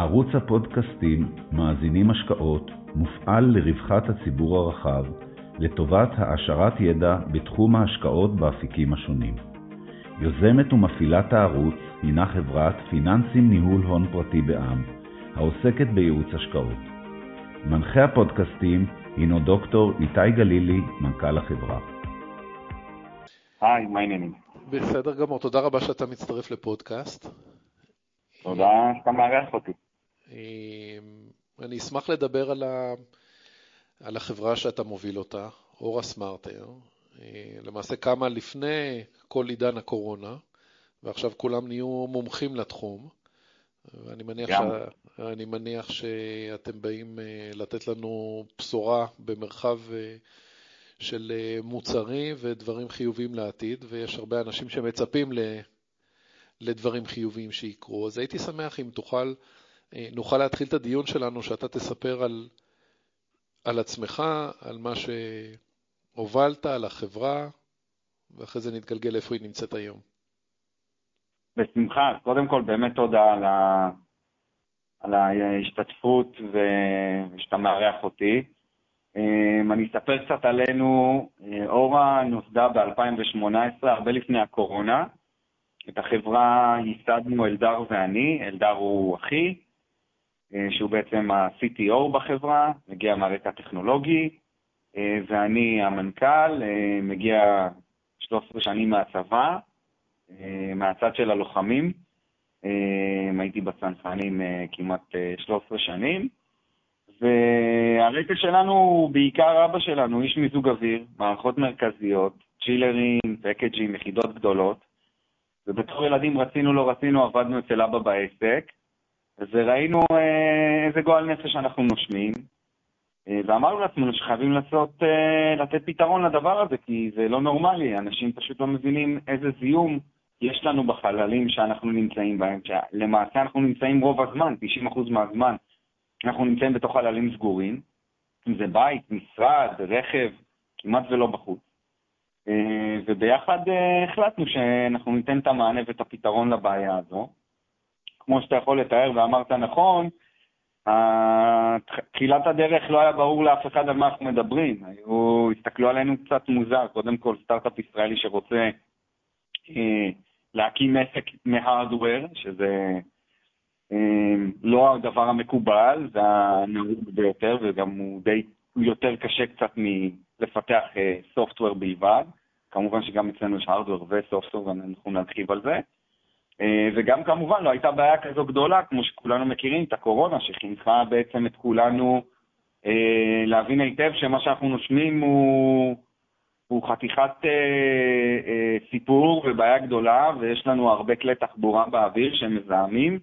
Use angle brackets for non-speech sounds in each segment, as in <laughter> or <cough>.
ערוץ הפודקאסטים מאזינים השקעות מופעל לרווחת הציבור הרחב, לטובת העשרת ידע בתחום ההשקעות באפיקים השונים. יוזמת ומפעילת הערוץ הינה חברת פיננסים ניהול הון פרטי בע"מ, העוסקת בייעוץ השקעות. מנחה הפודקאסטים הינו דוקטור איתי גלילי, מנכ"ל החברה. היי, מה העניינים? בסדר גמור, תודה רבה שאתה מצטרף לפודקאסט. תודה שאתה מארח אותי. אמ, אני אשמח לדבר על, ה... על החברה שאתה מוביל אותה, אורה סמארטר. אה, למעשה קמה לפני כל עידן הקורונה, ועכשיו כולם נהיו מומחים לתחום. ואני מניח, ש... אני מניח שאתם באים אה, לתת לנו בשורה במרחב אה, של מוצרים ודברים חיוביים לעתיד, ויש הרבה אנשים שמצפים ל... לדברים חיוביים שיקרו. אז הייתי שמח אם תוכל אה, נוכל להתחיל את הדיון שלנו, שאתה תספר על, על עצמך, על מה שהובלת, על החברה, ואחרי זה נתגלגל איפה היא נמצאת היום. בשמחה. קודם כל, באמת תודה על, ה... על ההשתתפות ושאתה מארח אותי. אה, אני אספר קצת עלינו. אה, אורה נוסדה ב-2018, הרבה לפני הקורונה. את החברה ייסדנו אלדר ואני, אלדר הוא אחי, אה, שהוא בעצם ה-CTO בחברה, מגיע מהרקע טכנולוגי, אה, ואני המנכ"ל, אה, מגיע 13 שנים מהצבא, מהצד של הלוחמים. הייתי בצנחנים כמעט 13 שנים. והרקע שלנו הוא בעיקר אבא שלנו, איש מיזוג אוויר, מערכות מרכזיות, צ'ילרים, פקג'ים, יחידות גדולות. ובתור ילדים רצינו לא רצינו, עבדנו אצל אבא בעסק. וראינו אה, איזה גועל נפש אנחנו נושמים, אה, ואמרנו לעצמנו שחייבים לעשות, אה, לתת פתרון לדבר הזה, כי זה לא נורמלי, אנשים פשוט לא מבינים איזה זיהום יש לנו בחללים שאנחנו נמצאים בהם, שלמעשה אנחנו נמצאים רוב הזמן, 90% מהזמן, אנחנו נמצאים בתוך חללים סגורים, אם זה בית, משרד, רכב, כמעט ולא בחוץ. וביחד החלטנו שאנחנו ניתן את המענה ואת הפתרון לבעיה הזו. כמו שאתה יכול לתאר ואמרת נכון, תחילת הדרך לא היה ברור לאף אחד על מה אנחנו מדברים. היו, הסתכלו עלינו קצת מוזר, קודם כל סטארט-אפ ישראלי שרוצה אה, להקים עסק מהארדוור, שזה אה, לא הדבר המקובל, זה הנהוג ביותר, וגם הוא די יותר קשה קצת מלפתח סופטוור אה, בלבד. כמובן שגם אצלנו יש הארדוור וסופטוור, ואנחנו נרחיב על זה. אה, וגם כמובן לא הייתה בעיה כזו גדולה, כמו שכולנו מכירים, את הקורונה, שחינכה בעצם את כולנו אה, להבין היטב שמה שאנחנו נושמים הוא, הוא חתיכת אה, סיפור ובעיה גדולה, ויש לנו הרבה כלי תחבורה באוויר שהם מזהמים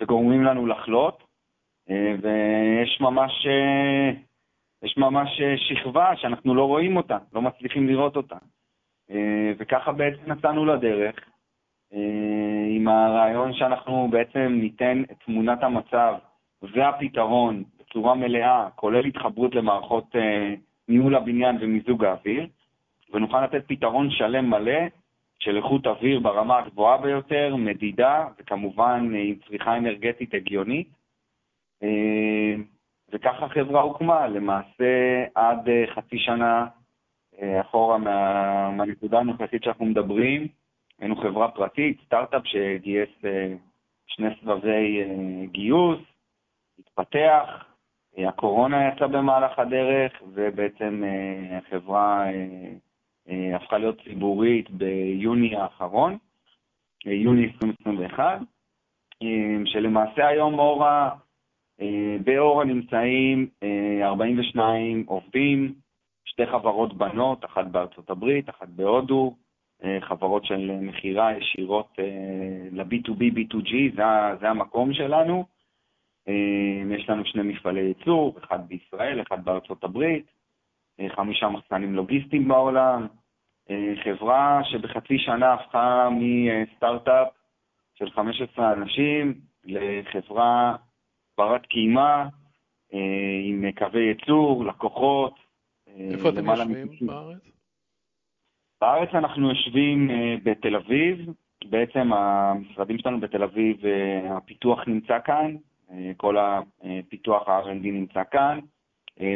וגורמים לנו לחלות, ויש ממש, יש ממש שכבה שאנחנו לא רואים אותה, לא מצליחים לראות אותה. וככה בעצם נצאנו לדרך. אה, עם הרעיון שאנחנו בעצם ניתן את תמונת המצב והפתרון בצורה מלאה, כולל התחברות למערכות אה, ניהול הבניין ומיזוג האוויר, ונוכל לתת פתרון שלם מלא של איכות אוויר ברמה הגבוהה ביותר, מדידה, וכמובן אה, עם צריכה אנרגטית הגיונית. וככה החברה הוקמה, למעשה עד חצי שנה אחורה מה, מהנקודה הנוכחית שאנחנו מדברים, היינו חברה פרטית, סטארט-אפ שגייס אה, שני סבבי אה, גיוס, התפתח, אה, הקורונה יצאה במהלך הדרך, ובעצם החברה הפכה להיות ציבורית ביוני האחרון, יוני 2021, שלמעשה היום אורה, באורה נמצאים 42 עובדים, שתי חברות בנות, אחת בארצות הברית, אחת בהודו, חברות של מכירה ישירות אה, ל-B2B, B2G, זה, זה המקום שלנו. אה, יש לנו שני מפעלי ייצור, אחד בישראל, אחד בארצות הברית, חמישה מחסנים לוגיסטיים בעולם, חברה שבחצי שנה הפכה מסטארט-אפ של 15 אנשים לחברה ברת קיימא, עם קווי ייצור, לקוחות. איפה אתם יושבים בארץ? בארץ אנחנו יושבים אה, בתל אביב, בעצם המשרדים שלנו בתל אביב, אה, הפיתוח נמצא כאן, כל הפיתוח ה-R&D נמצא כאן,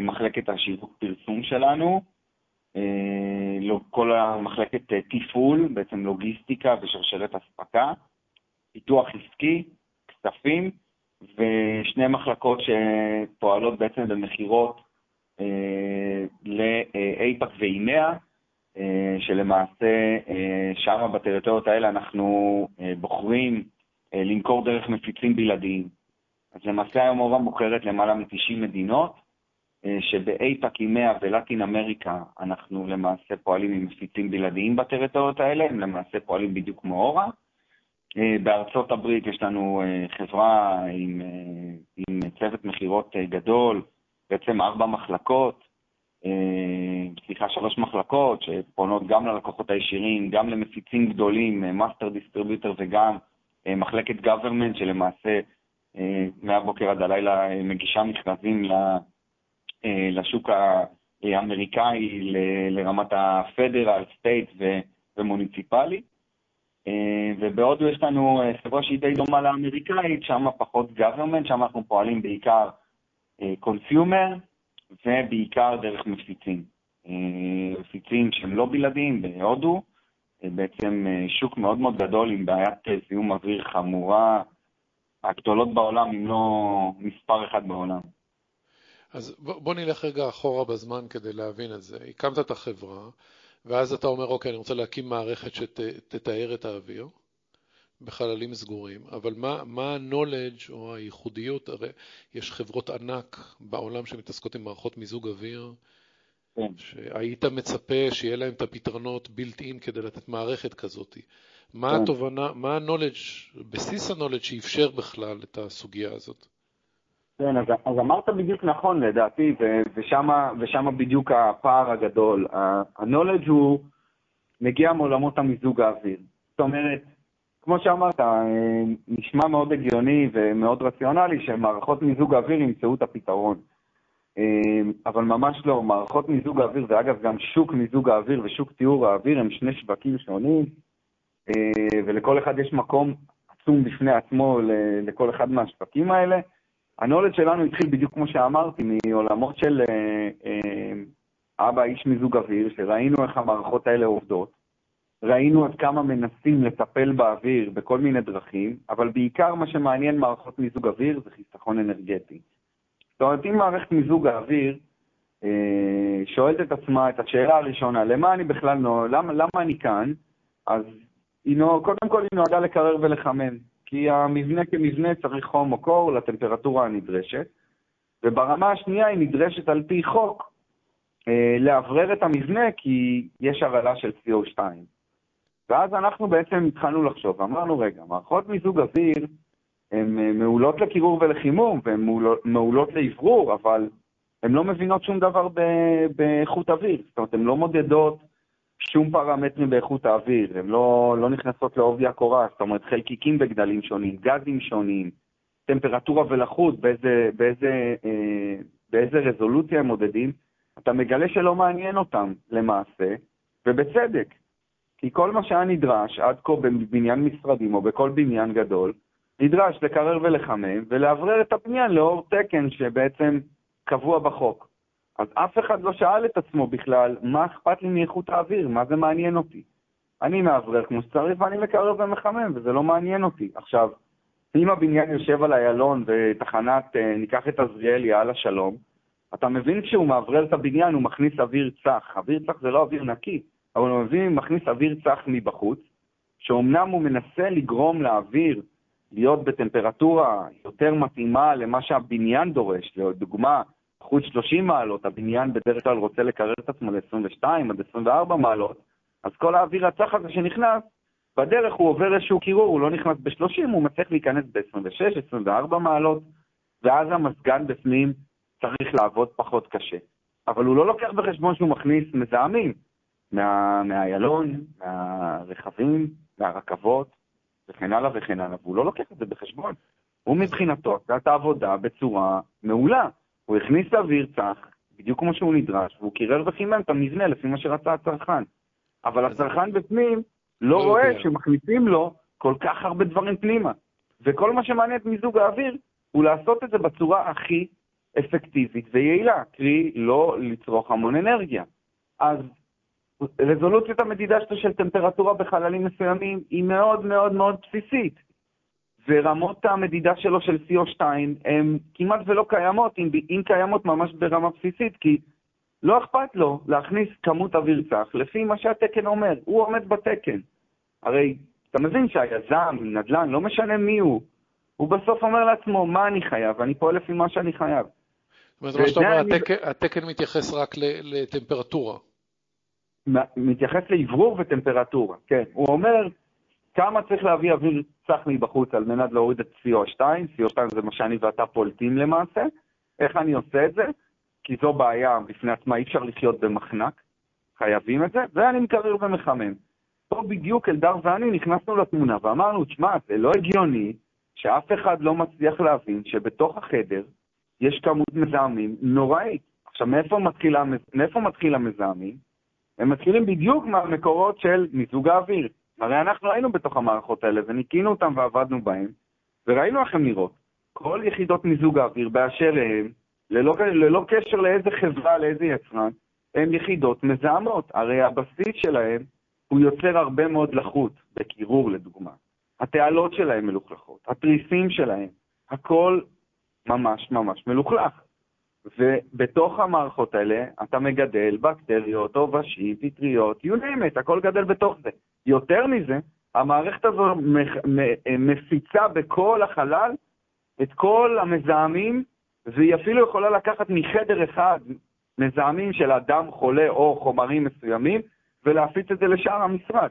מחלקת השיווק פרסום שלנו, כל המחלקת תפעול, בעצם לוגיסטיקה ושרשרת אספקה, פיתוח עסקי, כספים, ושני מחלקות שפועלות בעצם במכירות לאייפאק ואימאה, שלמעשה שם בטריטוריות האלה אנחנו בוחרים למכור דרך מפיצים בלעדיים. אז למעשה היום אורה מוכרת למעלה מ-90 מדינות, שב APAC, EMEA ו Latin America אנחנו למעשה פועלים עם מפיצים בלעדיים בטריטוריות האלה, הם למעשה פועלים בדיוק כמו אורה. בארצות הברית יש לנו חברה עם צוות מכירות גדול, בעצם ארבע מחלקות, סליחה, שלוש מחלקות שפונות גם ללקוחות הישירים, גם למפיצים גדולים, master distributor וגם מחלקת government שלמעשה מהבוקר עד הלילה מגישה מכרזים לשוק האמריקאי לרמת ה federal, state ומוניציפלי. ובהודו יש לנו חברה שהיא די דומה לאמריקאית, שם פחות government, שם אנחנו פועלים בעיקר consumer ובעיקר דרך מפיצים. מפיצים שהם לא בלעדיים בהודו, בעצם שוק מאוד מאוד גדול עם בעיית זיהום אוויר חמורה, הגדולות בעולם, אם לא מספר אחד בעולם. אז בוא נלך רגע אחורה בזמן כדי להבין את זה. הקמת את החברה, ואז אתה אומר, אוקיי, אני רוצה להקים מערכת שתתאר את האוויר בחללים סגורים, אבל מה ה-knowledge או הייחודיות? הרי יש חברות ענק בעולם שמתעסקות עם מערכות מיזוג אוויר, שהיית מצפה שיהיה להם את הפתרונות built-in כדי לתת מערכת כזאת. מה התובנה, מה ה-knowledge, בסיס ה-knowledge שאפשר בכלל את הסוגיה הזאת? כן, אז, אז אמרת בדיוק נכון לדעתי, ושם בדיוק הפער הגדול. ה-knowledge הוא מגיע מעולמות המיזוג האוויר. זאת אומרת, כמו שאמרת, נשמע מאוד הגיוני ומאוד רציונלי שמערכות מיזוג האוויר ימצאו את הפתרון. אבל ממש לא, מערכות מיזוג האוויר, ואגב גם שוק מיזוג האוויר ושוק טיהור האוויר הם שני שווקים שונים, ולכל אחד יש מקום עצום בפני עצמו לכל אחד מהשווקים האלה. הנולד שלנו התחיל בדיוק כמו שאמרתי, מעולמות של אבא איש מיזוג אוויר, שראינו איך המערכות האלה עובדות, ראינו עד כמה מנסים לטפל באוויר בכל מיני דרכים, אבל בעיקר מה שמעניין מערכות מיזוג אוויר זה חיסכון אנרגטי. זאת אומרת, אם מערכת מיזוג האוויר שואלת את עצמה את השאלה הראשונה, למה אני בכלל, למה, למה אני כאן? אז היא נוע, קודם כל היא נועדה לקרר ולחמם. כי המבנה כמבנה צריך חום או קור לטמפרטורה הנדרשת, וברמה השנייה היא נדרשת על פי חוק אה, לאוורר את המבנה כי יש הרעלה של CO2. ואז אנחנו בעצם התחלנו לחשוב, אמרנו, רגע, מערכות מיזוג אוויר הן אה, מעולות לקירור ולחימום, והן מעולות לאוורור, אבל הן לא מבינות שום דבר באיכות אוויר. זאת אומרת, הן לא מודדות שום פרמטרים באיכות האוויר, הן לא, לא נכנסות לעובי הקורה, זאת אומרת חלקיקים בגדלים שונים, גזים שונים, טמפרטורה ולחות, באיזה, באיזה, אה, באיזה רזולוציה הם מודדים, אתה מגלה שלא מעניין אותם למעשה, ובצדק. כי כל מה שהיה נדרש עד כה בבניין משרדים או בכל בניין גדול, נדרש לקרר ולחמם ולאוורר את הבניין לאור תקן שבעצם קבוע בחוק. אז אף אחד לא שאל את עצמו בכלל, מה אכפת לי מאיכות האוויר? מה זה מעניין אותי? אני מאוורר כמו שצריך ואני מקרב ומחמם, וזה לא מעניין אותי. עכשיו, אם הבניין יושב על איילון ותחנת, אה, ניקח את עזריאלי על השלום, אתה מבין כשהוא מאוורר את הבניין הוא מכניס אוויר צח. אוויר צח זה לא אוויר נקי, אבל הוא מבין, מכניס אוויר צח מבחוץ, שאומנם הוא מנסה לגרום לאוויר להיות בטמפרטורה יותר מתאימה למה שהבניין דורש. לדוגמה, בחוץ 30 מעלות, הבניין בדרך כלל רוצה לקרר את עצמו ל-22 עד 24 מעלות, אז כל האוויר הצח הזה שנכנס, בדרך הוא עובר איזשהו קירור, הוא לא נכנס ב-30, הוא מצליח להיכנס ב-26, 24 מעלות, ואז המזגן בפנים צריך לעבוד פחות קשה. אבל הוא לא לוקח בחשבון שהוא מכניס מזהמים מהאיילון, מה, מהרכבים, מהרכבות, וכן הלאה וכן הלאה, והוא לא לוקח את זה בחשבון. הוא מבחינתו עשה את העבודה בצורה מעולה. הוא הכניס אוויר צח, בדיוק כמו שהוא נדרש, והוא קירר וחימם את המבנה לפי מה שרצה הצרכן. אבל הצרכן בפנים לא, רואה שמכניסים לו כל כך הרבה דברים פנימה. וכל מה שמעניין את מיזוג האוויר הוא לעשות את זה בצורה הכי אפקטיבית ויעילה, קרי לא לצרוך המון אנרגיה. אז רזולוציות המדידה שלו של טמפרטורה בחללים מסוימים היא מאוד מאוד מאוד בסיסית. ורמות המדידה שלו של CO2 הן כמעט ולא קיימות, אם, אם קיימות ממש ברמה בסיסית, כי לא אכפת לו להכניס כמות אוויר צח לפי מה שהתקן אומר, הוא עומד בתקן. הרי אתה מבין שהיזם, נדל"ן, לא משנה מי הוא, הוא בסוף אומר לעצמו, מה אני חייב? אני פועל לפי מה שאני חייב. זאת אומרת, מה שאתה אומר, התקן, התקן מתייחס רק לטמפרטורה. מתייחס לאוורור וטמפרטורה, כן. הוא אומר כמה צריך להביא אוויר צח מבחוץ על מנת להוריד את CO2, CO2 זה מה שאני ואתה פולטים למעשה. איך אני עושה את זה? כי זו בעיה בפני עצמה, אי אפשר לחיות במחנק, חייבים את זה, ואני מקרר ומחמם. פה בדיוק אלדר ואני נכנסנו לתמונה ואמרנו, תשמע, זה לא הגיוני שאף אחד לא מצליח להבין שבתוך החדר יש כמות מזהמים נוראית. עכשיו, מאיפה מתחיל, מאיפה מתחיל המזהמים? הם מתחילים בדיוק מהמקורות של מיזוג האוויר. הרי אנחנו היינו בתוך המערכות האלה וניקינו אותן ועבדנו בהן, וראינו איך הן נראות. כל יחידות מיזוג האוויר באשר הן, ללא, ללא קשר לאיזה חברה, לאיזה יצרן, הן יחידות מזהמות. הרי הבסיס שלהן הוא יוצר הרבה מאוד לחות, בקירור לדוגמה. התעלות שלהן מלוכלכות, התריסים שלהן, הכל ממש ממש מלוכלך. ובתוך המערכות האלה אתה מגדל בקטריות, עובשים, פטריות, you name it, הכל גדל בתוך זה. יותר מזה, המערכת הזו מפיצה בכל החלל את כל המזהמים, והיא אפילו יכולה לקחת מחדר אחד מזהמים של אדם חולה או חומרים מסוימים, ולהפיץ את זה לשאר המשרד.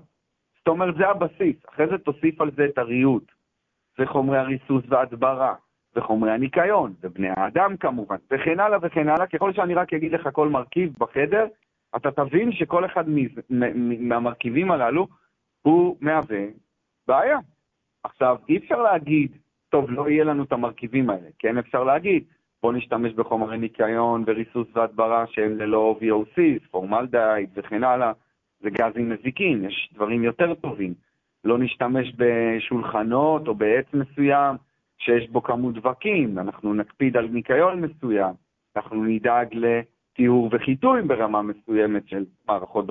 זאת אומרת, זה הבסיס. אחרי זה תוסיף על זה את הריהוט, וחומרי הריסוס והדברה, וחומרי הניקיון, ובני האדם כמובן, וכן הלאה וכן הלאה. ככל שאני רק אגיד לך כל מרכיב בחדר, אתה תבין שכל אחד מהמרכיבים הללו הוא מהווה בעיה. עכשיו, אי אפשר להגיד, טוב, לא יהיה לנו את המרכיבים האלה. כן אפשר להגיד, בוא נשתמש בחומרי ניקיון וריסוס והדברה שהם ללא VOC, פורמלדהייד וכן הלאה. זה גזים מזיקים, יש דברים יותר טובים. לא נשתמש בשולחנות או בעץ מסוים שיש בו כמות דבקים, אנחנו נקפיד על ניקיון מסוים, אנחנו נדאג לטיהור וחיטוי ברמה מסוימת של מערכות,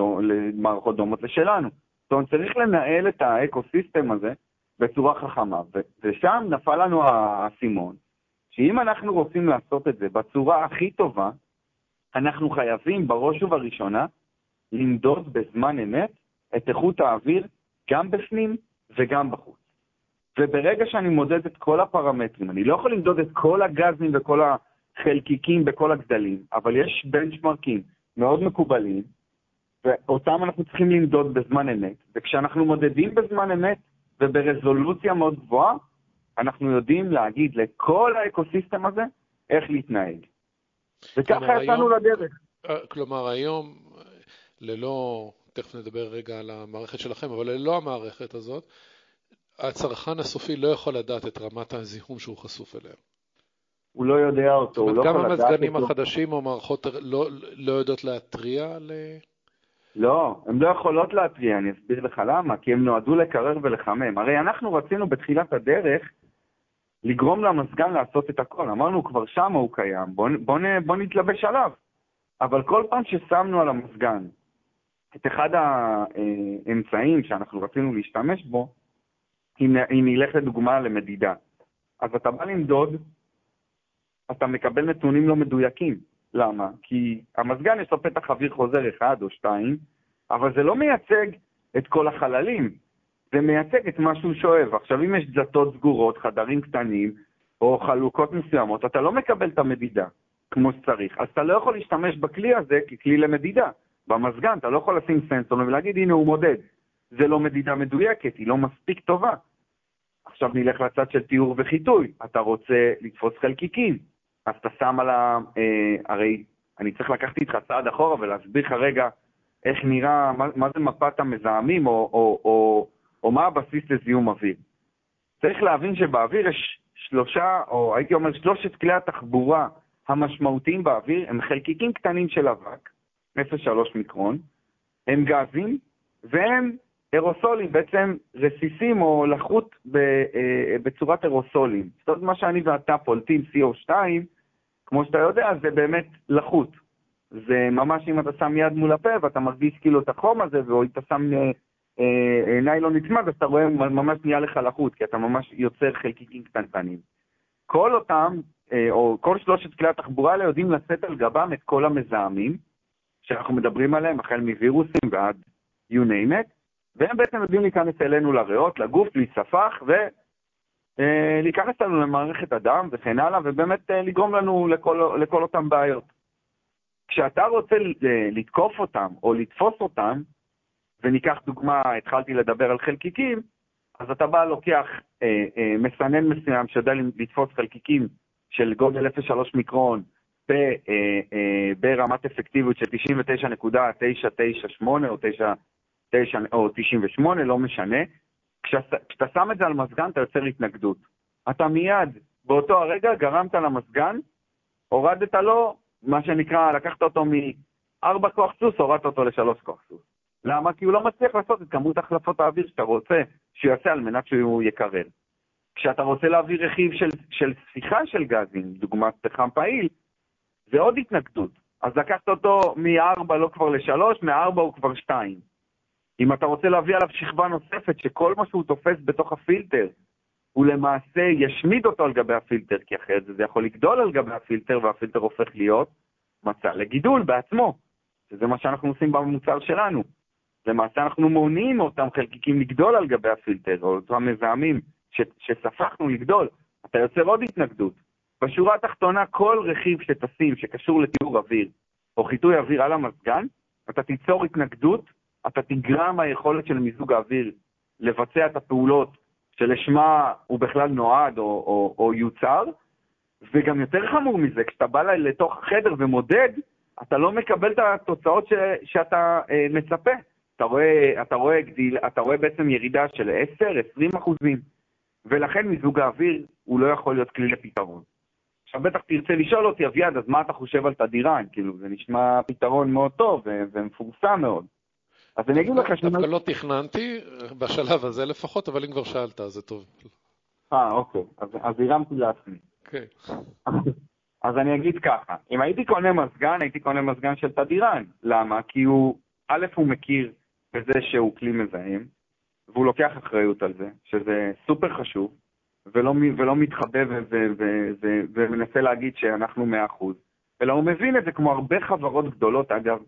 מערכות דומות לשלנו. זאת אומרת, צריך לנהל את האקו-סיסטם הזה בצורה חכמה, ושם נפל לנו האסימון, שאם אנחנו רוצים לעשות את זה בצורה הכי טובה, אנחנו חייבים בראש ובראשונה למדוד בזמן אמת את איכות האוויר גם בפנים וגם בחוץ. וברגע שאני מודד את כל הפרמטרים, אני לא יכול למדוד את כל הגזים וכל החלקיקים בכל הגדלים, אבל יש בנצ'מרקים מאוד מקובלים, ואותם אנחנו צריכים למדוד בזמן אמת, וכשאנחנו מודדים בזמן אמת וברזולוציה מאוד גבוהה, אנחנו יודעים להגיד לכל האקוסיסטם הזה איך להתנהג. וככה יצאנו לדרך. אה, כלומר, היום, ללא, תכף נדבר רגע על המערכת שלכם, אבל ללא המערכת הזאת, הצרכן הסופי לא יכול לדעת את רמת הזיהום שהוא חשוף אליה. הוא לא יודע אותו, הוא לא יכול לדעת אותו. גם המזגנים החדשים או מערכות לא, לא יודעות להתריע על... לא, הן לא יכולות להתריע, אני אסביר לך למה, כי הן נועדו לקרר ולחמם. הרי אנחנו רצינו בתחילת הדרך לגרום למזגן לעשות את הכל. אמרנו, כבר שם הוא קיים, בוא, בוא, בוא נתלבש עליו. אבל כל פעם ששמנו על המזגן את אחד האמצעים שאנחנו רצינו להשתמש בו, אם, נלך לדוגמה למדידה, אז אתה בא למדוד, אתה מקבל נתונים לא מדויקים. למה? כי המזגן יש לו פתח אוויר חוזר אחד או שתיים, אבל זה לא מייצג את כל החללים, זה מייצג את מה שהוא שואב. עכשיו, אם יש דלתות סגורות, חדרים קטנים, או חלוקות מסוימות, אתה לא מקבל את המדידה כמו שצריך. אז אתה לא יכול להשתמש בכלי הזה ככלי למדידה. במזגן אתה לא יכול לשים סנסור ולהגיד, הנה הוא מודד. זה לא מדידה מדויקת, היא לא מספיק טובה. עכשיו נלך לצד של תיאור וחיטוי. אתה רוצה לתפוס חלקיקים, אז אתה שם על ה... אה, הרי אני צריך לקחת איתך צעד אחורה ולהסביר לך רגע איך נראה, מה, מה זה מפת המזהמים, או, או, או, או מה הבסיס לזיהום אוויר. צריך להבין שבאוויר יש שלושה, או הייתי אומר שלושת כלי התחבורה המשמעותיים באוויר הם חלקיקים קטנים של אבק, 0.3 מיקרון, הם גזים והם אירוסולים, בעצם רסיסים או לחות אה, בצורת אירוסולים. זאת אומרת, מה שאני ואתה פולטים CO2, כמו שאתה יודע, זה באמת לחות. זה ממש אם אתה שם יד מול הפה ואתה מרגיש כאילו את החום הזה, או אתה שם אה, אה, ניילון נצמד, אז אתה רואה ממש נהיה לך לחות, כי אתה ממש יוצר חלקיקים קטנטנים. כל אותם, אה, או כל שלושת כלי התחבורה האלה יודעים לשאת על גבם את כל המזהמים שאנחנו מדברים עליהם, החל מווירוסים ועד you name it, והם בעצם יודעים להיכנס אלינו לריאות, לגוף, להיספח, ולהיכנס לנו למערכת הדם וכן הלאה, ובאמת לגרום לנו לכל, לכל אותם בעיות. כשאתה רוצה לתקוף אותם או לתפוס אותם, וניקח דוגמה, התחלתי לדבר על חלקיקים, אז אתה בא, לוקח אה, אה, מסנן מסוים שיודע לתפוס חלקיקים של גודל 0.3 מיקרון ב, אה, אה, ברמת אפקטיביות של 99.998 או 9, 9, או 98, לא משנה. כשאתה, שם את זה על מזגן, אתה יוצר התנגדות. אתה מיד, באותו הרגע, גרמת למזגן, הורדת לו מה שנקרא, לקחת אותו מ-4 כוח סוס, הורדת אותו ל-3 כוח סוס. למה? כי הוא לא מצליח לעשות את כמות החלפות האוויר שאתה רוצה שהוא יעשה על מנת שהוא יקרר. כשאתה רוצה להביא רכיב של, של ספיחה של גזים, דוגמת פחם פעיל, זה עוד התנגדות. אז לקחת אותו מ-4 לא כבר ל-3, מ-4 הוא כבר 2. אם אתה רוצה להביא עליו שכבה נוספת, שכל מה שהוא תופס בתוך הפילטר, הוא למעשה ישמיד אותו על גבי הפילטר, כי אחרת זה יכול לגדול על גבי הפילטר, והפילטר הופך להיות מצע לגידול בעצמו, שזה מה שאנחנו עושים במוצר שלנו. למעשה אנחנו מונעים מאותם חלקיקים לגדול על גבי הפילטר, או אותם מזהמים ש, שספחנו לגדול, אתה יוצר עוד התנגדות. בשורה התחתונה, כל רכיב שתשים שקשור לטיהור אוויר או חיטוי אוויר על המזגן, אתה תיצור התנגדות, אתה תגרע מהיכולת של מיזוג האוויר לבצע את הפעולות שלשמה הוא בכלל נועד או, או, או יוצר, וגם יותר חמור מזה, כשאתה בא לתוך החדר ומודד, אתה לא מקבל את התוצאות ש, שאתה אה, מצפה. אתה רואה, אתה, רואה גדיל, אתה רואה בעצם ירידה של 10-20 אחוזים, ולכן מיזוג האוויר הוא לא יכול להיות כלי לפתרון. עכשיו בטח תרצה לשאול אותי, אביעד, אז מה אתה חושב על תדירן? כאילו, זה נשמע פתרון מאוד טוב ומפורסם מאוד. אז אני אגיד לך ש... דווקא לא תכננתי, בשלב הזה לפחות, אבל אם כבר שאלת, אז זה טוב. אה, אוקיי. אז, אז הרמתי לעצמי. כן. <laughs> אז אני אגיד ככה, אם הייתי קונה מזגן, הייתי קונה מזגן של תדירן. למה? כי הוא, א', הוא מכיר בזה שהוא כלי מזהם, והוא לוקח אחריות על זה, שזה סופר חשוב, ולא, ולא מתחבא ומנסה להגיד שאנחנו 100%, אלא הוא מבין את זה כמו הרבה חברות גדולות, אגב,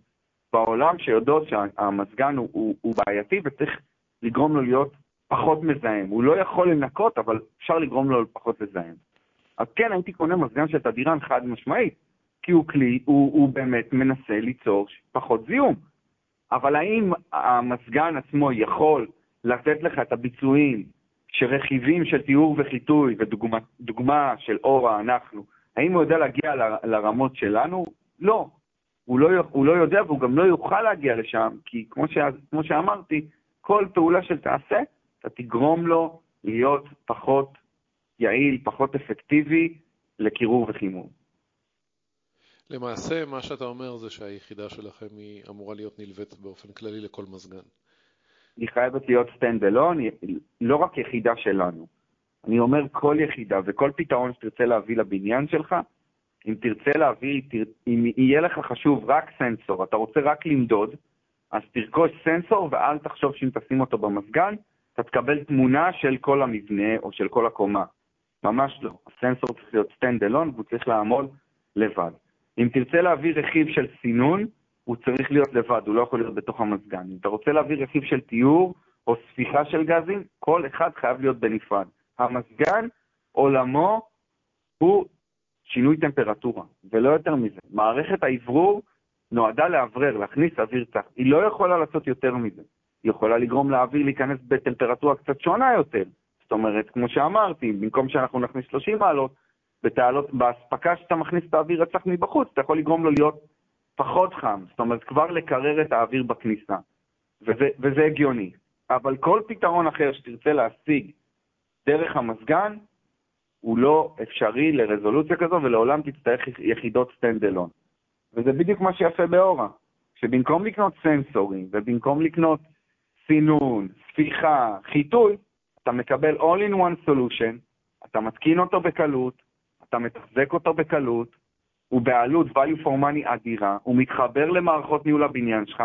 בעולם שיודעות שהמזגן הוא, הוא, הוא בעייתי וצריך לגרום לו להיות פחות מזהם. הוא לא יכול לנקות, אבל אפשר לגרום לו פחות לזהם. אז כן, הייתי קונה מזגן של תדירן חד משמעית, כי הוא כלי, הוא, הוא באמת מנסה ליצור פחות זיהום. אבל האם המזגן עצמו יכול לתת לך את הביצועים שרכיבים של תיאור וחיטוי, ודוגמה של אורה, אנחנו, האם הוא יודע להגיע ל, לרמות שלנו? לא. הוא לא, הוא לא יודע והוא גם לא יוכל להגיע לשם, כי כמו, ש, כמו שאמרתי, כל פעולה שתעשה, אתה תגרום לו להיות פחות יעיל, פחות אפקטיבי לקירור וחימום. למעשה, מה שאתה אומר זה שהיחידה שלכם היא אמורה להיות נלווית באופן כללי לכל מזגן. היא חייבת להיות stand alone, לא רק יחידה שלנו. אני אומר כל יחידה וכל פתרון שתרצה להביא לבניין שלך, אם תרצה להביא, תר... אם יהיה לך חשוב רק סנסור, אתה רוצה רק למדוד, אז תרכוש סנסור ואל תחשוב שאם תשים אותו במזגן, אתה תקבל תמונה של כל המבנה או של כל הקומה. ממש לא. הסנסור צריך להיות stand alone והוא צריך לעמוד לבד. אם תרצה להביא רכיב של סינון, הוא צריך להיות לבד, הוא לא יכול להיות בתוך המזגן. אם אתה רוצה להביא רכיב של תיאור או ספיחה של גזים, כל אחד חייב להיות בנפרד. המזגן, עולמו, הוא שינוי טמפרטורה, ולא יותר מזה. מערכת האוורור נועדה לאוורר, להכניס אוויר צח. היא לא יכולה לעשות יותר מזה. היא יכולה לגרום לאוויר להיכנס בטמפרטורה קצת שונה יותר. זאת אומרת, כמו שאמרתי, במקום שאנחנו נכניס 30 מעלות, בתעלות, באספקה שאתה מכניס את האוויר הצח מבחוץ, אתה יכול לגרום לו להיות פחות חם. זאת אומרת, כבר לקרר את האוויר בכניסה. וזה, וזה הגיוני. אבל כל פתרון אחר שתרצה להשיג דרך המזגן, הוא לא אפשרי לרזולוציה כזו, ולעולם תצטרך יחידות stand alone. וזה בדיוק מה שיפה באורה, שבמקום לקנות סנסורים, ובמקום לקנות סינון, ספיחה, חיטוי, אתה מקבל all in one solution, אתה מתקין אותו בקלות, אתה מתחזק אותו בקלות, הוא בעלות value for money אדירה, הוא מתחבר למערכות ניהול הבניין שלך,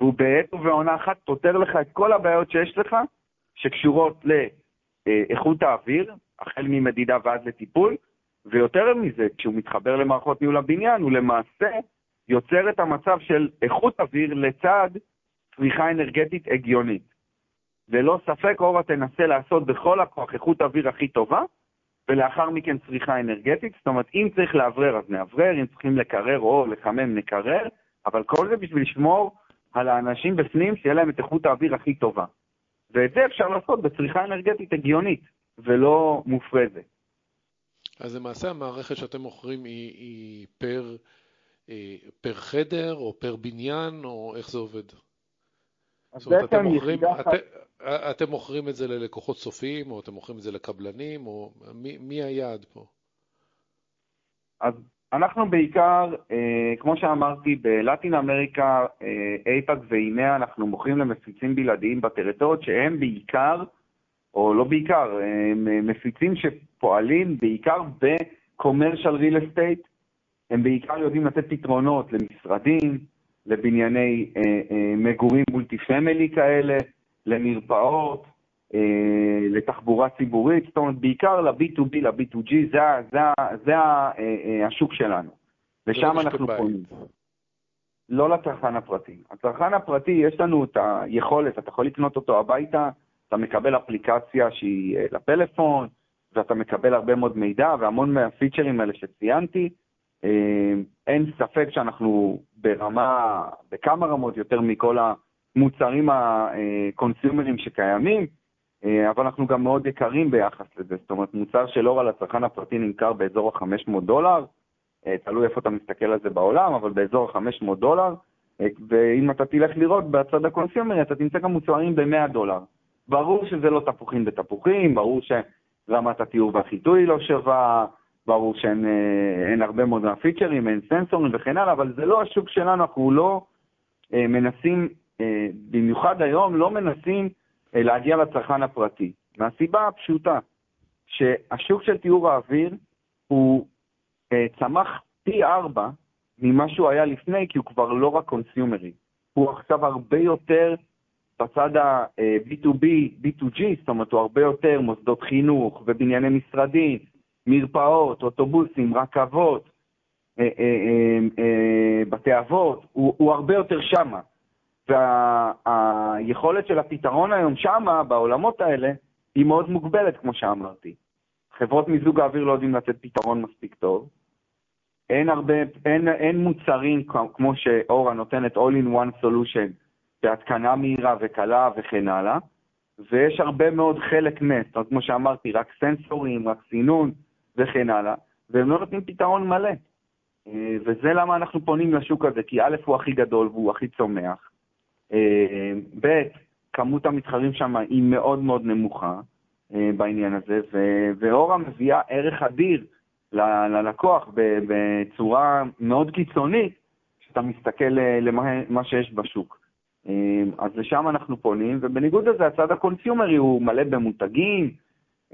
והוא בעת ובעונה אחת פותר לך את כל הבעיות שיש לך, שקשורות לאיכות האוויר, החל ממדידה ועד לטיפול, ויותר מזה, כשהוא מתחבר למערכות ניהול הבניין, הוא למעשה יוצר את המצב של איכות אוויר לצד צריכה אנרגטית הגיונית. ללא ספק, אורה תנסה לעשות בכל הכוח איכות אוויר הכי טובה, ולאחר מכן צריכה אנרגטית. זאת אומרת, אם צריך לאוורר, אז נאוורר, אם צריכים לקרר או לחמם, נקרר, אבל כל זה בשביל לשמור על האנשים בפנים, שיהיה להם את איכות האוויר הכי טובה. ואת זה אפשר לעשות בצריכה אנרגטית הגיונית, ולא מופרזת. אז למעשה המערכת שאתם מוכרים היא, היא פר, אה, פר חדר, או פר בניין, או איך זה עובד? זאת אומרת, אתם מוכרים, את, אתם מוכרים את זה ללקוחות סופיים, או אתם מוכרים את זה לקבלנים, או מי, מי היעד פה? אז אנחנו בעיקר, אה, כמו שאמרתי, ב Latin America, אה, APAC ו EMEA, אנחנו מוכרים למפיצים בלעדיים בטריטוריות, שהם בעיקר, או לא בעיקר, הם מפיצים שפועלים בעיקר ב-commercial real estate, הם בעיקר יודעים לתת פתרונות למשרדים, לבנייני אה, אה, מגורים multi family כאלה, למרפאות, אה, לתחבורה ציבורית, זאת אומרת, בעיקר ל-B2B, ל-B2G, זה, זה, זה אה, אה, השוק שלנו. ושם אנחנו פונים. לא לצרכן הפרטי. הצרכן הפרטי, יש לנו את היכולת, אתה יכול לקנות אותו הביתה, אתה מקבל אפליקציה שהיא אה, לפלאפון, ואתה מקבל הרבה מאוד מידע, והמון מהפיצ'רים האלה שציינתי, אה, אין ספק שאנחנו ברמה, בכמה רמות יותר מכל המוצרים הקונסיומרים שקיימים, אה, אבל אנחנו גם מאוד יקרים ביחס לזה. זאת אומרת, מוצר של אורה לצרכן הפרטי נמכר באזור ה-500 דולר, אה, תלוי איפה אתה מסתכל על זה בעולם, אבל באזור ה-500 דולר, ואם אתה תלך לראות בצד הקונסיומרי, אתה תמצא גם מוצרים ב-100 דולר. ברור שזה לא תפוחים בתפוחים, ברור שרמת הטיהור והחיטוי לא שווה, ברור שאין אה, הרבה מאוד מהפיצ'רים, אין סנסורים וכן הלאה, אבל זה לא השוק שלנו, אנחנו לא אה, מנסים, אה, במיוחד היום, לא מנסים אה, להגיע לצרכן הפרטי. מהסיבה הפשוטה, שהשוק של תיאור האוויר הוא אה, צמח פי ארבע ממה שהוא היה לפני, כי הוא כבר לא רק קונסיומרי. הוא עכשיו הרבה יותר בצד ה-B2B, B2G, זאת אומרת, הוא הרבה יותר מוסדות חינוך ובנייני משרדים, מרפאות, אוטובוסים, רכבות, אה, אה, אה, בתי אבות, הוא, הוא הרבה יותר שמה. והיכולת של הפתרון היום שמה, בעולמות האלה, היא מאוד מוגבלת, כמו שאמרתי. חברות מיזוג האוויר לא יודעים לתת פתרון מספיק טוב. אין הרבה, אין, אין מוצרים כמו שאורה נותנת all in one solution בהתקנה מהירה וקלה וכן הלאה, ויש הרבה מאוד חלק נס, כמו שאמרתי, רק סנסורים, רק סינון, וכן הלאה, והם לא נותנים פתרון מלא. אה, וזה למה אנחנו פונים לשוק הזה, כי א' הוא הכי גדול והוא הכי צומח, אה, ב', כמות המתחרים שם היא מאוד מאוד נמוכה אה, בעניין הזה, ואורה מביאה ערך אדיר ללקוח בצורה מאוד קיצונית, כשאתה מסתכל למה שיש בשוק. אז לשם אנחנו פונים, ובניגוד לזה הצד הקונסיומרי הוא מלא במותגים,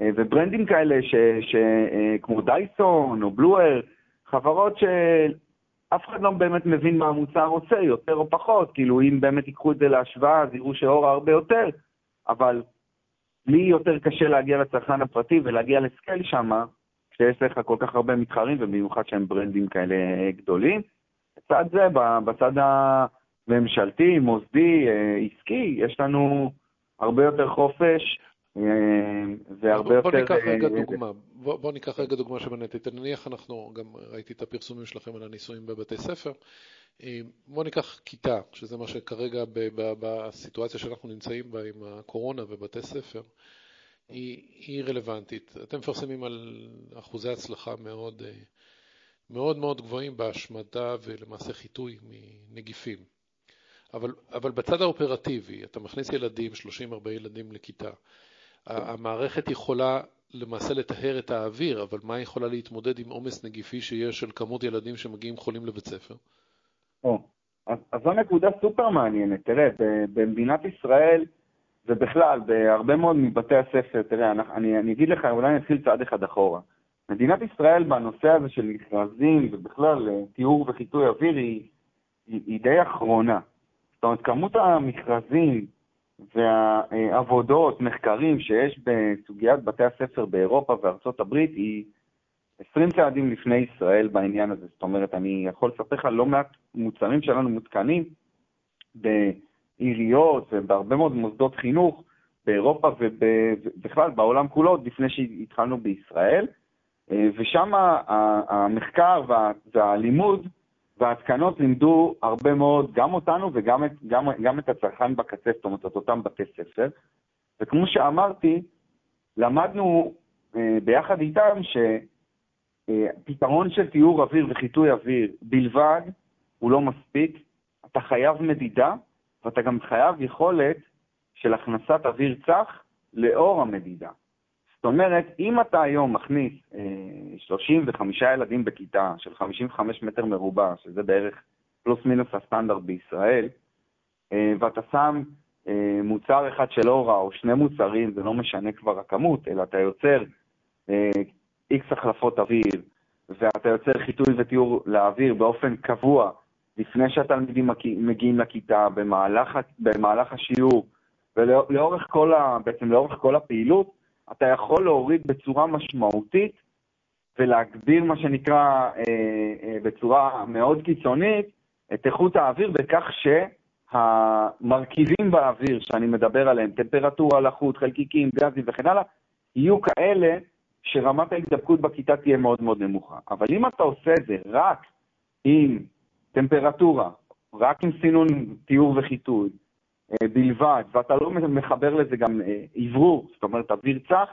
אה, וברנדים כאלה ש, ש, אה, כמו דייסון או בלואר, חברות שאף אחד לא באמת מבין מה המוצר רוצה, יותר או פחות, כאילו אם באמת ייקחו את זה להשוואה אז יראו שאורה הרבה יותר, אבל לי יותר קשה להגיע לצרכן הפרטי ולהגיע לסקייל שם, כשיש לך כל כך הרבה מתחרים, ובמיוחד שהם ברנדים כאלה גדולים. בצד זה, בצד הממשלתי, מוסדי, אה, עסקי, יש לנו הרבה יותר חופש, והרבה יותר... בוא ניקח רגע אה, דוגמה, בוא, בוא ניקח רגע דוגמה שבנטית. נניח אנחנו, גם ראיתי את הפרסומים שלכם על הניסויים בבתי ספר. אה, בוא ניקח כיתה, שזה מה שכרגע בסיטואציה שאנחנו נמצאים בה עם הקורונה ובתי ספר, היא, היא רלוונטית. אתם מפרסמים על אחוזי הצלחה מאוד אה, מאוד, מאוד גבוהים בהשמדה ולמעשה חיטוי מנגיפים. אבל, אבל בצד האופרטיבי, אתה מכניס ילדים, 30-40 ילדים לכיתה, המערכת יכולה למעשה לטהר את האוויר, אבל מה יכולה להתמודד עם עומס נגיפי שיש של כמות ילדים שמגיעים חולים לבית ספר? או, אז, אז זו נקודה סופר מעניינת. תראה, במדינת ישראל, ובכלל, בהרבה מאוד מבתי הספר, תראה, אני, אני אגיד לך, אולי אני אתחיל צעד אחד אחורה. מדינת ישראל בנושא הזה של מכרזים, ובכלל טיהור וחיטוי אוויר, היא, היא, היא די אחרונה. זאת אומרת, כמות המכרזים והעבודות, מחקרים שיש בסוגיית בתי הספר באירופה וארצות הברית היא 20 צעדים לפני ישראל בעניין הזה. זאת אומרת, אני יכול לספר לך לא מעט מוצרים שלנו מותקנים בעיריות ובהרבה מאוד מוסדות חינוך באירופה ובכלל בעולם כולו, עוד לפני שהתחלנו בישראל. ושם המחקר והלימוד וההתקנות לימדו הרבה מאוד, גם אותנו וגם את, גם, גם את הצרכן בקצה, זאת אומרת, את אותם בתי ספר. וכמו שאמרתי, למדנו אה, ביחד איתם שפתרון של טיהור אוויר וחיטוי אוויר בלבד הוא לא מספיק, אתה חייב מדידה ואתה גם חייב יכולת של הכנסת אוויר צח לאור המדידה. זאת אומרת, אם אתה היום מכניס אה, 35 ילדים בכיתה של 55 מטר מרובע, שזה בערך פלוס מינוס הסטנדרט בישראל, אה, ואתה שם אה, מוצר אחד של אורה או שני מוצרים, זה לא משנה כבר הכמות, אלא אתה יוצר איקס אה, החלפות אוויר, ואתה יוצר חיטוי וטיהור לאוויר באופן קבוע, לפני שהתלמידים מגיעים לכיתה, במהלך, במהלך השיעור, ולאורך כל, ה, בעצם לאורך כל הפעילות, אתה יכול להוריד בצורה משמעותית ולהגביר מה שנקרא אה, אה, בצורה מאוד קיצונית את איכות האוויר בכך שהמרכיבים באוויר שאני מדבר עליהם, טמפרטורה, לחות, חלקיקים, גזים וכן הלאה, יהיו כאלה שרמת ההידבקות בכיתה תהיה מאוד מאוד נמוכה. אבל אם אתה עושה את זה רק עם טמפרטורה, רק עם סינון טיהור וחיטוי, בלבד, ואתה לא מחבר לזה גם אוורור, אה, זאת אומרת אוויר צח,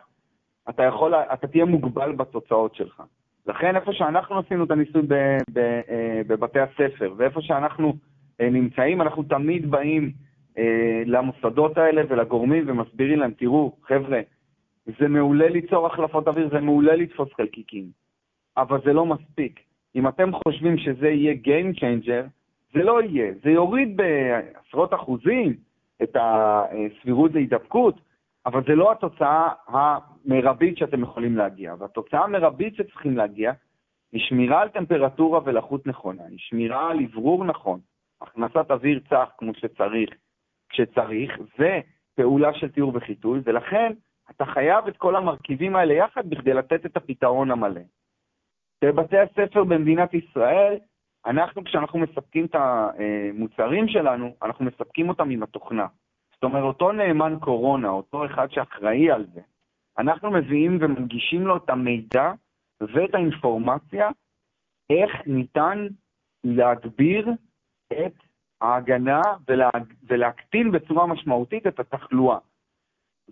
אתה יכול, אתה תהיה מוגבל בתוצאות שלך. לכן איפה שאנחנו עשינו את הניסוי אה, בבתי הספר, ואיפה שאנחנו נמצאים, אנחנו תמיד באים למוסדות האלה ולגורמים ומסבירים להם, תראו, חבר'ה, זה מעולה ליצור החלפות אוויר, זה מעולה לתפוס חלקיקים, אבל זה לא מספיק. אם אתם חושבים שזה יהיה Game Changer, זה לא יהיה. זה יוריד בעשרות אחוזים את הסבירות להידבקות, אבל זה לא התוצאה המרבית שאתם יכולים להגיע. והתוצאה המרבית שצריכים להגיע היא שמירה על טמפרטורה ולחות נכונה, היא שמירה על אוורור נכון, הכנסת אוויר צח כמו שצריך, כשצריך, ופעולה של טיהור וחיטוי, ולכן אתה חייב את כל המרכיבים האלה יחד בכדי לתת את הפתרון המלא. בבתי הספר במדינת ישראל, אנחנו, כשאנחנו מספקים את המוצרים שלנו, אנחנו מספקים אותם עם התוכנה. זאת אומרת, אותו נאמן קורונה, אותו אחד שאחראי על זה, אנחנו מביאים ומנגישים לו את המידע ואת האינפורמציה איך ניתן להגביר את ההגנה ולה, ולהקטין בצורה משמעותית את התחלואה.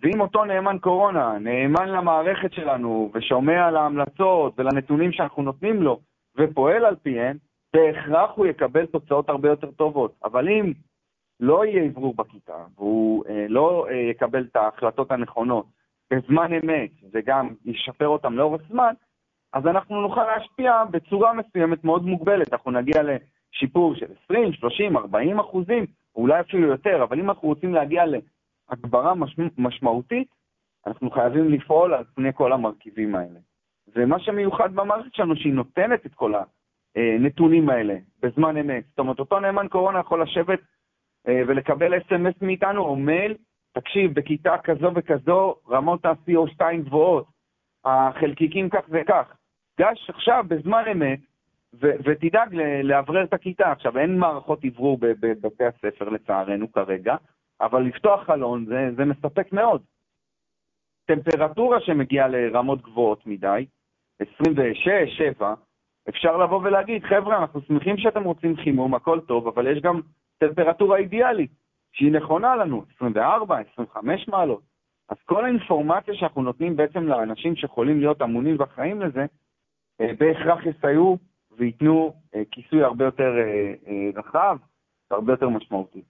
ואם אותו נאמן קורונה נאמן למערכת שלנו ושומע על ההמלצות ולנתונים שאנחנו נותנים לו ופועל על פיהן, בהכרח הוא יקבל תוצאות הרבה יותר טובות. אבל אם לא יהיה אוורור בכיתה, והוא אה, לא אה, יקבל את ההחלטות הנכונות בזמן אמת, וגם ישפר אותם לאורך זמן, אז אנחנו נוכל להשפיע בצורה מסוימת מאוד מוגבלת. אנחנו נגיע לשיפור של 20, 30, 40 אחוזים, אולי אפילו יותר, אבל אם אנחנו רוצים להגיע להגברה מש... משמעותית, אנחנו חייבים לפעול על פני כל המרכיבים האלה. ומה שמיוחד במערכת שלנו, שהיא נותנת את כל הנתונים האלה בזמן אמת. זאת אומרת, אותו נאמן קורונה יכול לשבת אה, ולקבל אס.אם.אס מאיתנו או מייל, תקשיב, בכיתה כזו וכזו רמות ה-CO2 גבוהות, החלקיקים כך וכך. גש עכשיו בזמן אמת ו- ותדאג לאוורר את הכיתה. עכשיו, אין מערכות אוורור בבתי הספר לצערנו כרגע, אבל לפתוח חלון זה, זה מספק מאוד. טמפרטורה שמגיעה לרמות גבוהות מדי, 26, 7, אפשר לבוא ולהגיד, חבר'ה, אנחנו שמחים שאתם רוצים חימום, הכל טוב, אבל יש גם טמפרטורה אידיאלית, שהיא נכונה לנו, 24, 25 מעלות. אז כל האינפורמציה שאנחנו נותנים בעצם לאנשים שיכולים להיות אמונים ואחראים לזה, אה, בהכרח יסייעו וייתנו אה, כיסוי הרבה יותר אה, רחב והרבה יותר משמעותי.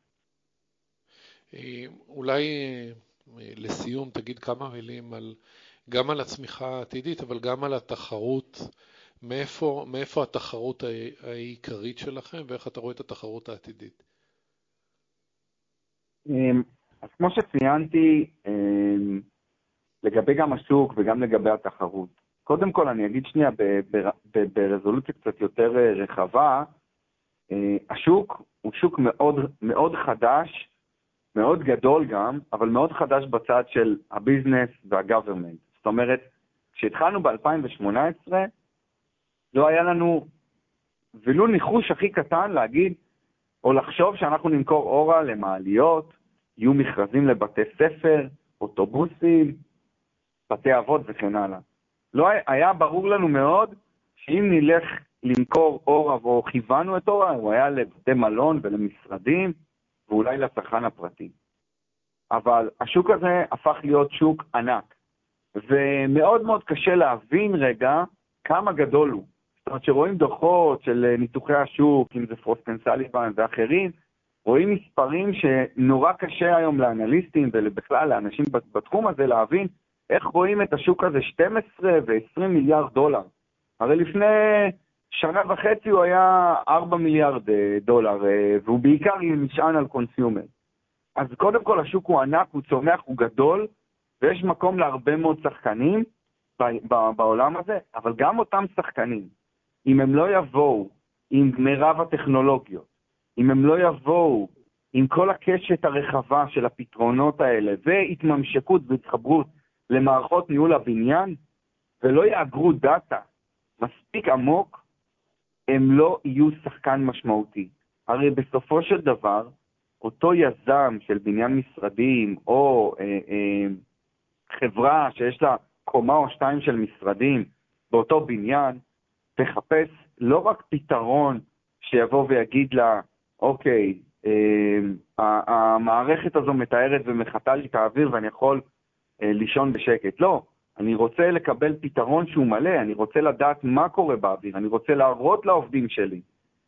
אולי לסיום תגיד כמה מילים על, גם על הצמיחה העתידית, אבל גם על התחרות מאיפה, מאיפה התחרות העיקרית שלכם ואיך אתה רואה את התחרות העתידית? אמ, אז כמו שציינתי, אמ, לגבי גם השוק וגם לגבי התחרות, קודם כל אני אגיד שנייה ברזולוציה קצת יותר אה, רחבה, אה, השוק הוא שוק מאוד, מאוד חדש, מאוד גדול גם, אבל מאוד חדש בצד של הביזנס והגוברמנט. זאת אומרת, כשהתחלנו ב-2018, לא היה לנו ולו ניחוש הכי קטן להגיד או לחשוב שאנחנו נמכור אורה למעליות, יהיו מכרזים לבתי ספר, אוטובוסים, בתי אבות וכן הלאה. לא היה ברור לנו מאוד שאם נלך למכור אורה, או כיוונו את אורה, הוא היה לבתי מלון ולמשרדים, ואולי לצרכן הפרטי. אבל השוק הזה הפך להיות שוק ענק, ומאוד מאוד קשה להבין רגע כמה גדול הוא. אומרת, שרואים דוחות של ניתוחי השוק, אם זה פרוסטן סליבן ואחרים, רואים מספרים שנורא קשה היום לאנליסטים ובכלל לאנשים בתחום הזה להבין איך רואים את השוק הזה 12 ו-20 מיליארד דולר. הרי לפני שנה וחצי הוא היה 4 מיליארד אה, דולר, אה, והוא בעיקר נשען על קונסיומר. אז קודם כל השוק הוא ענק, הוא צומח, הוא גדול, ויש מקום להרבה מאוד שחקנים בעולם הזה, אבל גם אותם שחקנים, אם הם לא יבואו עם מירב הטכנולוגיות, אם הם לא יבואו עם כל הקשת הרחבה של הפתרונות האלה, והתממשקות והתחברות למערכות ניהול הבניין, ולא יאגרו דאטה מספיק עמוק, הם לא יהיו שחקן משמעותי. הרי בסופו של דבר, אותו יזם של בניין משרדים, או אה, אה, חברה שיש לה קומה או שתיים של משרדים באותו בניין, תחפש לא רק פתרון שיבוא ויגיד לה, אוקיי, אה, המערכת הזו מתארת ומחטא לי את האוויר ואני יכול אה, לישון בשקט. לא, אני רוצה לקבל פתרון שהוא מלא, אני רוצה לדעת מה קורה באוויר, אני רוצה להראות לעובדים שלי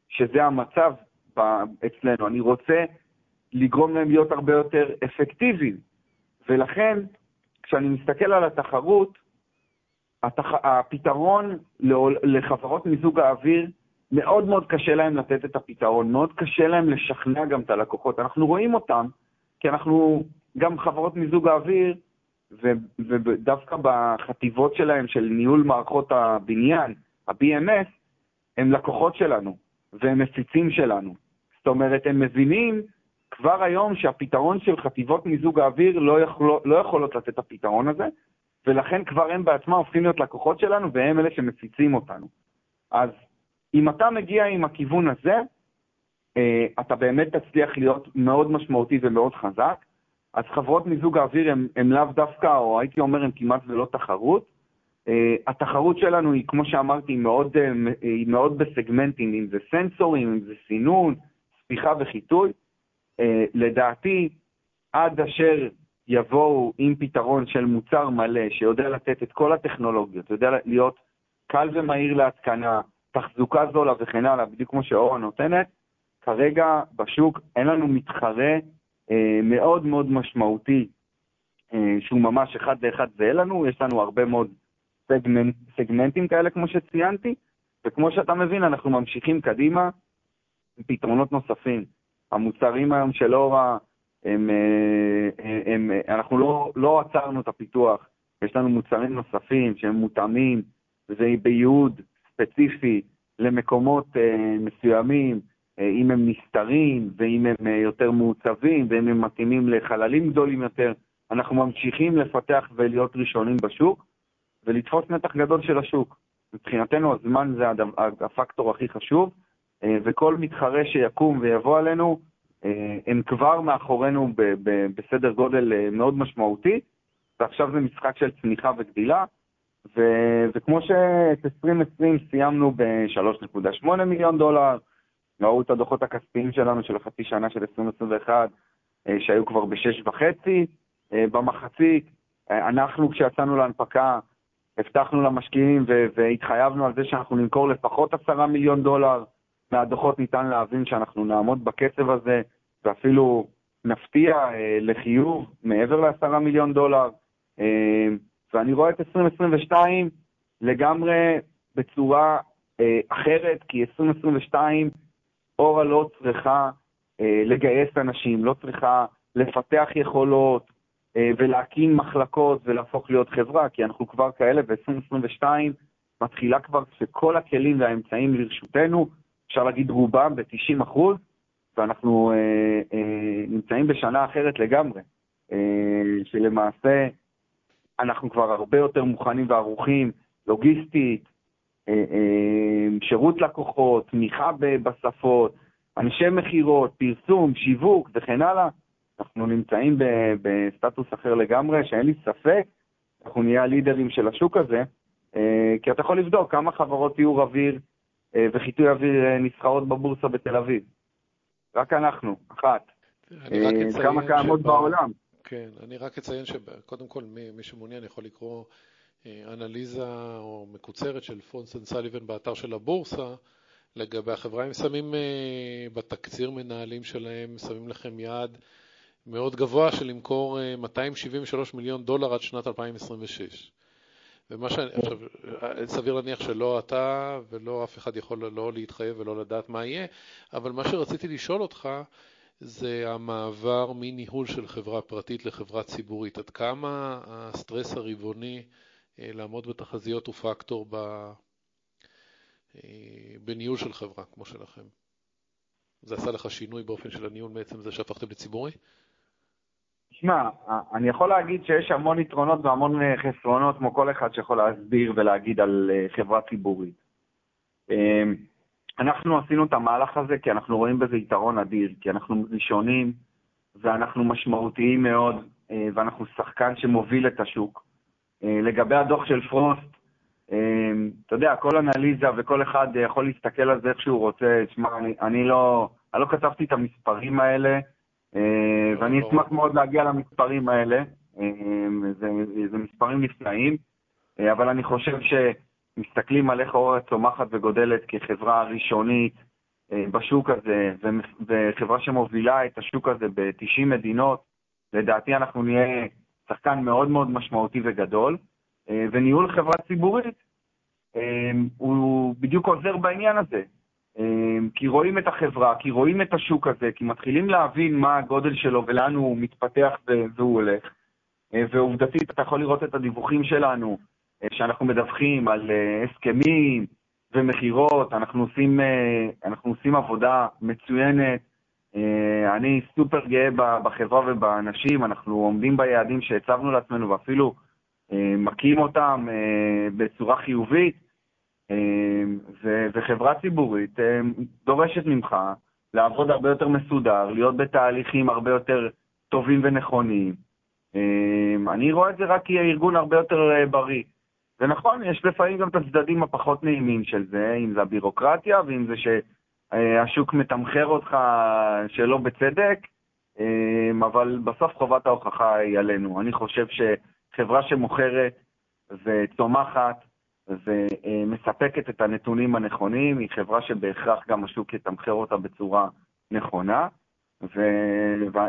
שזה המצב אצלנו, אני רוצה לגרום להם להיות הרבה יותר אפקטיביים. ולכן, כשאני מסתכל על התחרות, התח... הפתרון לחברות מיזוג האוויר, מאוד מאוד קשה להם לתת את הפתרון, מאוד קשה להם לשכנע גם את הלקוחות. אנחנו רואים אותם, כי אנחנו, גם חברות מיזוג האוויר, ודווקא בחטיבות שלהם של ניהול מערכות הבניין, ה-BMS, הם לקוחות שלנו, והם מפיצים שלנו. זאת אומרת, הם מבינים כבר היום שהפתרון של חטיבות מיזוג האוויר לא, יכול, לא יכולות לתת את הפתרון הזה, ולכן כבר הם בעצמם הופכים להיות לקוחות שלנו, והם אלה שמפיצים אותנו. אז אם אתה מגיע עם הכיוון הזה, אה, אתה באמת תצליח להיות מאוד משמעותי ומאוד חזק. אז חברות מיזוג האוויר הן לאו דווקא, או הייתי אומר, הן כמעט ולא תחרות. Uh, התחרות שלנו היא, כמו שאמרתי, מאוד, uh, היא מאוד בסגמנטים, אם זה סנסורים, אם זה סינון, ספיחה וחיטוי. לדעתי, עד אשר יבואו עם פתרון של מוצר מלא, שיודע לתת את כל הטכנולוגיות, יודע להיות קל ומהיר להתקנה, תחזוקה זולה וכן הלאה, בדיוק כמו שאורה נותנת, כרגע בשוק אין לנו מתחרה אה, מאוד מאוד משמעותי, אה, שהוא ממש אחד לאחד זהה לנו, יש לנו הרבה מאוד סגמנט, סגמנטים כאלה כמו שציינתי, וכמו שאתה מבין, אנחנו ממשיכים קדימה עם פתרונות נוספים. המוצרים היום של אורה, הם, אה, הם, הם, אנחנו לא, לא עצרנו את הפיתוח, יש לנו מוצרים נוספים שהם מותאמים, זה בייעוד ספציפי למקומות מסוימים, אה, אם הם נסתרים, ואם הם אה, יותר מעוצבים, ואם הם מתאימים לחללים גדולים יותר, אנחנו ממשיכים לפתח ולהיות ראשונים בשוק, ולתפוס נתח גדול של השוק. מבחינתנו הזמן זה הפקטור הכי חשוב, אה, וכל מתחרה שיקום ויבוא עלינו, הם כבר מאחורינו בסדר גודל מאוד משמעותי, ועכשיו זה משחק של צמיחה וגדילה, ו- וכמו שאת 2020 סיימנו ב-3.8 מיליון דולר, ראו את הדוחות הכספיים שלנו של החצי שנה של 2021, אה, שהיו כבר בשש וחצי אה, במחצית. אה, אנחנו, כשיצאנו להנפקה, הבטחנו למשקיעים והתחייבנו על זה שאנחנו נמכור לפחות עשרה מיליון דולר. מהדוחות ניתן להבין שאנחנו נעמוד בקצב הזה, ואפילו נפתיע לחיוב מעבר לעשרה מיליון דולר. ואני רואה את 2022 לגמרי בצורה אה, אחרת, כי 2022 אורה לא צריכה אה, לגייס אנשים, לא צריכה לפתח יכולות אה, ולהקים מחלקות ולהפוך להיות חברה, כי אנחנו כבר כאלה ב-2022 מתחילה כבר שכל הכלים והאמצעים לרשותנו, אפשר להגיד רובם ב-90 אחוז, ואנחנו אה, אה, נמצאים בשנה אחרת לגמרי, אה, שלמעשה אנחנו כבר הרבה יותר מוכנים וערוכים, לוגיסטית, אה, אה, שירות לקוחות, תמיכה בשפות, אנשי מכירות, פרסום, שיווק וכן הלאה. אנחנו נמצאים בסטטוס אחר לגמרי, שאין לי ספק, אנחנו נהיה הלידרים של השוק הזה, אה, כי אתה יכול לבדוק כמה חברות תיאור אוויר וחיטוי אוויר נסחרות בבורסה בתל אביב. רק אנחנו, אחת. כמה קיימות שבא... בעולם. כן, אני רק אציין שקודם כל, מי, מי שמעוניין יכול לקרוא אנליזה או מקוצרת של פונסן סליבן באתר של הבורסה לגבי החברה. הם שמים אה, בתקציר מנהלים שלהם, שמים לכם יעד מאוד גבוה של למכור 273 אה, מיליון דולר עד שנת 2026. ומה שאני, עכשיו, סביר להניח שלא אתה ולא אף אחד יכול לא להתחייב ולא לדעת מה יהיה, אבל מה שרציתי לשאול אותך זה המעבר מניהול של חברה פרטית לחברה ציבורית. עד כמה הסטרס הרבעוני אה, לעמוד בתחזיות הוא פקטור ב... אה, בניהול של חברה כמו שלכם. זה עשה לך שינוי באופן של הניהול מעצם זה שהפכתם לציבורי? תשמע, אני יכול להגיד שיש המון יתרונות והמון אה, חסרונות, כמו כל אחד שיכול להסביר ולהגיד על חברה ציבורית. אנחנו עשינו את המהלך הזה כי אנחנו רואים בזה יתרון אדיר, כי אנחנו ראשונים ואנחנו משמעותיים מאוד, ואנחנו שחקן שמוביל את השוק. אה, לגבי הדוח של פרוסט, אה, אתה יודע, כל אנליזה וכל אחד יכול להסתכל על זה איך שהוא רוצה. תשמע, אני, אני, לא, אני לא כתבתי את המספרים האלה, אה, ואני אשמח מאוד להגיע למספרים האלה. זה, זה מספרים נפלאים, אבל אני חושב שמסתכלים על איך אורה צומחת וגודלת כחברה ראשונית בשוק הזה, וחברה שמובילה את השוק הזה ב-90 מדינות, לדעתי אנחנו נהיה שחקן מאוד מאוד משמעותי וגדול, אה, וניהול חברה ציבורית אה, הוא בדיוק עוזר בעניין הזה. אה, כי רואים את החברה, כי רואים את השוק הזה, כי מתחילים להבין מה הגודל שלו ולאן הוא מתפתח והוא הולך. ועובדתית, אתה יכול לראות את הדיווחים שלנו, שאנחנו מדווחים על הסכמים ומכירות, אנחנו אנחנו עושים עבודה מצוינת, אה, אני סופר גאה בחברה ובאנשים, אנחנו עומדים ביעדים שהצבנו לעצמנו ואפילו אה, מכים אותם אה, בצורה חיובית, וחברה ציבורית דורשת ממך לעבוד הרבה יותר מסודר, להיות בתהליכים הרבה יותר טובים ונכונים. אני רואה את זה רק כארגון הרבה יותר בריא. זה נכון, יש לפעמים גם את הצדדים הפחות נעימים של זה, אם זה הבירוקרטיה ואם זה ש... אה, מתמחר אותך שלא בצדק, אה, אבל בסוף חובת ההוכחה היא עלינו. אני חושב שחברה שמוכרת וצומחת ומספקת את הנתונים הנכונים, היא חברה שבהכרח גם השוק יתמחר אותה בצורה נכונה, ו...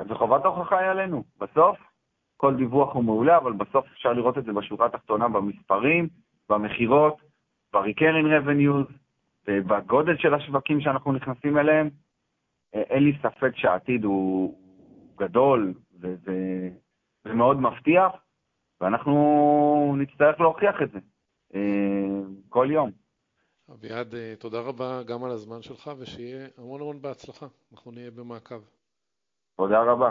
וחובת ההוכחה היא עלינו. בסוף, כל דיווח הוא מעולה, אבל בסוף אפשר לראות את זה בשורה התחתונה במספרים, במכירות, ב-recurring revenues, ובגודל של השווקים שאנחנו נכנסים אליהם, אין לי ספק שהעתיד הוא גדול ומאוד מבטיח, ואנחנו נצטרך להוכיח את זה כל יום. אביעד, אה, תודה רבה גם על הזמן שלך, ושיהיה המון המון בהצלחה. אנחנו נהיה במעקב. תודה רבה.